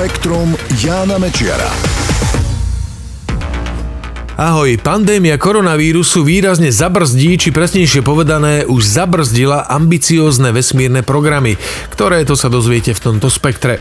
Spektrum Jána Mečiara. Ahoj, pandémia koronavírusu výrazne zabrzdí, či presnejšie povedané, už zabrzdila ambiciózne vesmírne programy, ktoré to sa dozviete v tomto spektre.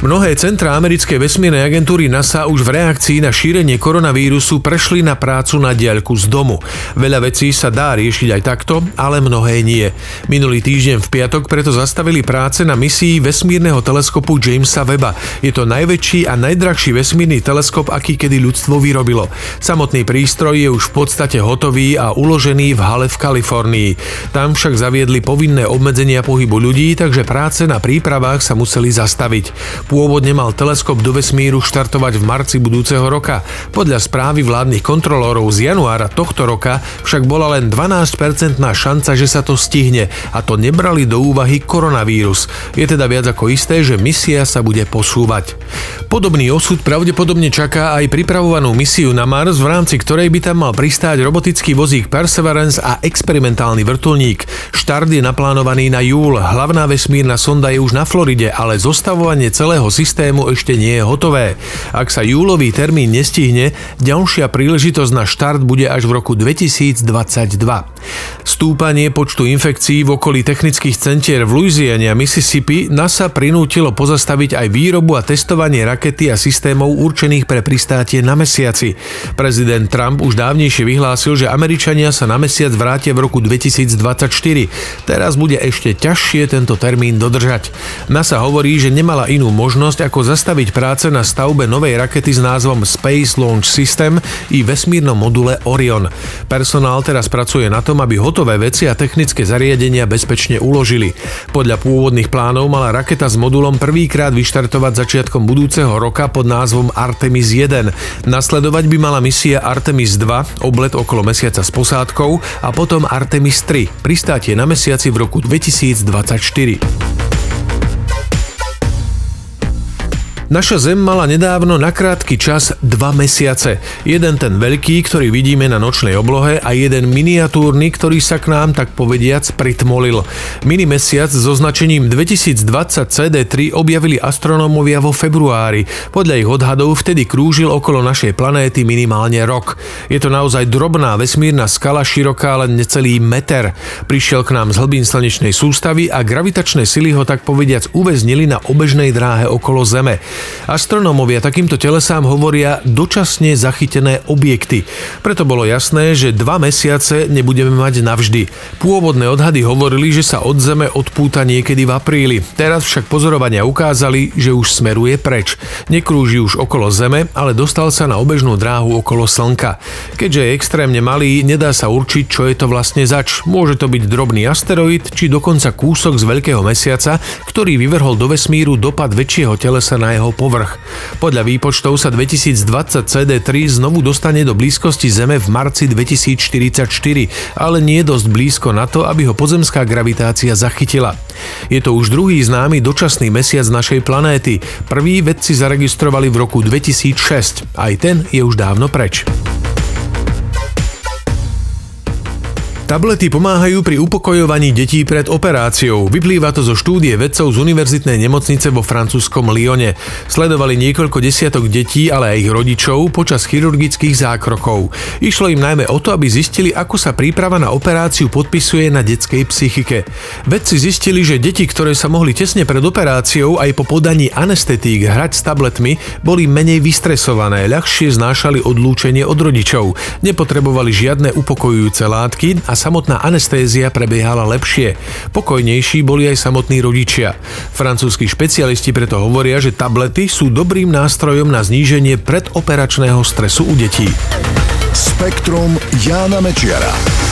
Mnohé centra americkej vesmírnej agentúry NASA už v reakcii na šírenie koronavírusu prešli na prácu na diaľku z domu. Veľa vecí sa dá riešiť aj takto, ale mnohé nie. Minulý týždeň v piatok preto zastavili práce na misii vesmírneho teleskopu Jamesa Weba. Je to najväčší a najdrahší vesmírny teleskop, aký kedy ľudstvo vyrobilo. Samotný prístroj je už v podstate hotový a uložený v hale v Kalifornii. Tam však zaviedli povinné obmedzenia pohybu ľudí, takže práce na prípravách sa museli zastaviť. Pôvodne mal teleskop do vesmíru štartovať v marci budúceho roka. Podľa správy vládnych kontrolórov z januára tohto roka však bola len 12-percentná šanca, že sa to stihne a to nebrali do úvahy koronavírus. Je teda viac ako isté, že misia sa bude posúvať. Podobný osud pravdepodobne čaká aj pripravovanú misiu na Mars, v rámci ktorej by tam mal pristáť robotický vozík Perseverance a experimentálny vrtulník. Štart je naplánovaný na júl, hlavná vesmírna sonda je už na Floride, ale zostavovanie celého celého systému ešte nie je hotové. Ak sa júlový termín nestihne, ďalšia príležitosť na štart bude až v roku 2022. Stúpanie počtu infekcií v okolí technických centier v Louisiane a Mississippi NASA prinútilo pozastaviť aj výrobu a testovanie rakety a systémov určených pre pristátie na mesiaci. Prezident Trump už dávnejšie vyhlásil, že Američania sa na mesiac vrátia v roku 2024. Teraz bude ešte ťažšie tento termín dodržať. NASA hovorí, že nemala inú možnosť možnosť, ako zastaviť práce na stavbe novej rakety s názvom Space Launch System i vesmírnom module Orion. Personál teraz pracuje na tom, aby hotové veci a technické zariadenia bezpečne uložili. Podľa pôvodných plánov mala raketa s modulom prvýkrát vyštartovať začiatkom budúceho roka pod názvom Artemis 1. Nasledovať by mala misia Artemis 2, oblet okolo mesiaca s posádkou a potom Artemis 3, pristátie na mesiaci v roku 2024. Naša Zem mala nedávno na krátky čas dva mesiace. Jeden ten veľký, ktorý vidíme na nočnej oblohe a jeden miniatúrny, ktorý sa k nám tak povediac pritmolil. Mini mesiac so značením 2020 CD3 objavili astronómovia vo februári. Podľa ich odhadov vtedy krúžil okolo našej planéty minimálne rok. Je to naozaj drobná vesmírna skala široká len necelý meter. Prišiel k nám z hlbín slnečnej sústavy a gravitačné sily ho tak povediac uväznili na obežnej dráhe okolo Zeme. Astronómovia takýmto telesám hovoria dočasne zachytené objekty. Preto bolo jasné, že dva mesiace nebudeme mať navždy. Pôvodné odhady hovorili, že sa od Zeme odpúta niekedy v apríli. Teraz však pozorovania ukázali, že už smeruje preč. Nekrúži už okolo Zeme, ale dostal sa na obežnú dráhu okolo Slnka. Keďže je extrémne malý, nedá sa určiť, čo je to vlastne zač. Môže to byť drobný asteroid, či dokonca kúsok z veľkého mesiaca, ktorý vyvrhol do vesmíru dopad väčšieho telesa na jeho povrch. Podľa výpočtov sa 2020 CD3 znovu dostane do blízkosti Zeme v marci 2044, ale nie dosť blízko na to, aby ho pozemská gravitácia zachytila. Je to už druhý známy dočasný mesiac našej planéty. Prvý vedci zaregistrovali v roku 2006, aj ten je už dávno preč. Tablety pomáhajú pri upokojovaní detí pred operáciou. Vyplýva to zo štúdie vedcov z univerzitnej nemocnice vo francúzskom Lyone. Sledovali niekoľko desiatok detí, ale aj ich rodičov počas chirurgických zákrokov. Išlo im najmä o to, aby zistili, ako sa príprava na operáciu podpisuje na detskej psychike. Vedci zistili, že deti, ktoré sa mohli tesne pred operáciou aj po podaní anestetík hrať s tabletmi, boli menej vystresované, ľahšie znášali odlúčenie od rodičov, nepotrebovali žiadne upokojujúce látky a samotná anestézia prebiehala lepšie. Pokojnejší boli aj samotní rodičia. Francúzski špecialisti preto hovoria, že tablety sú dobrým nástrojom na zníženie predoperačného stresu u detí. Spektrum Jána Mečiara.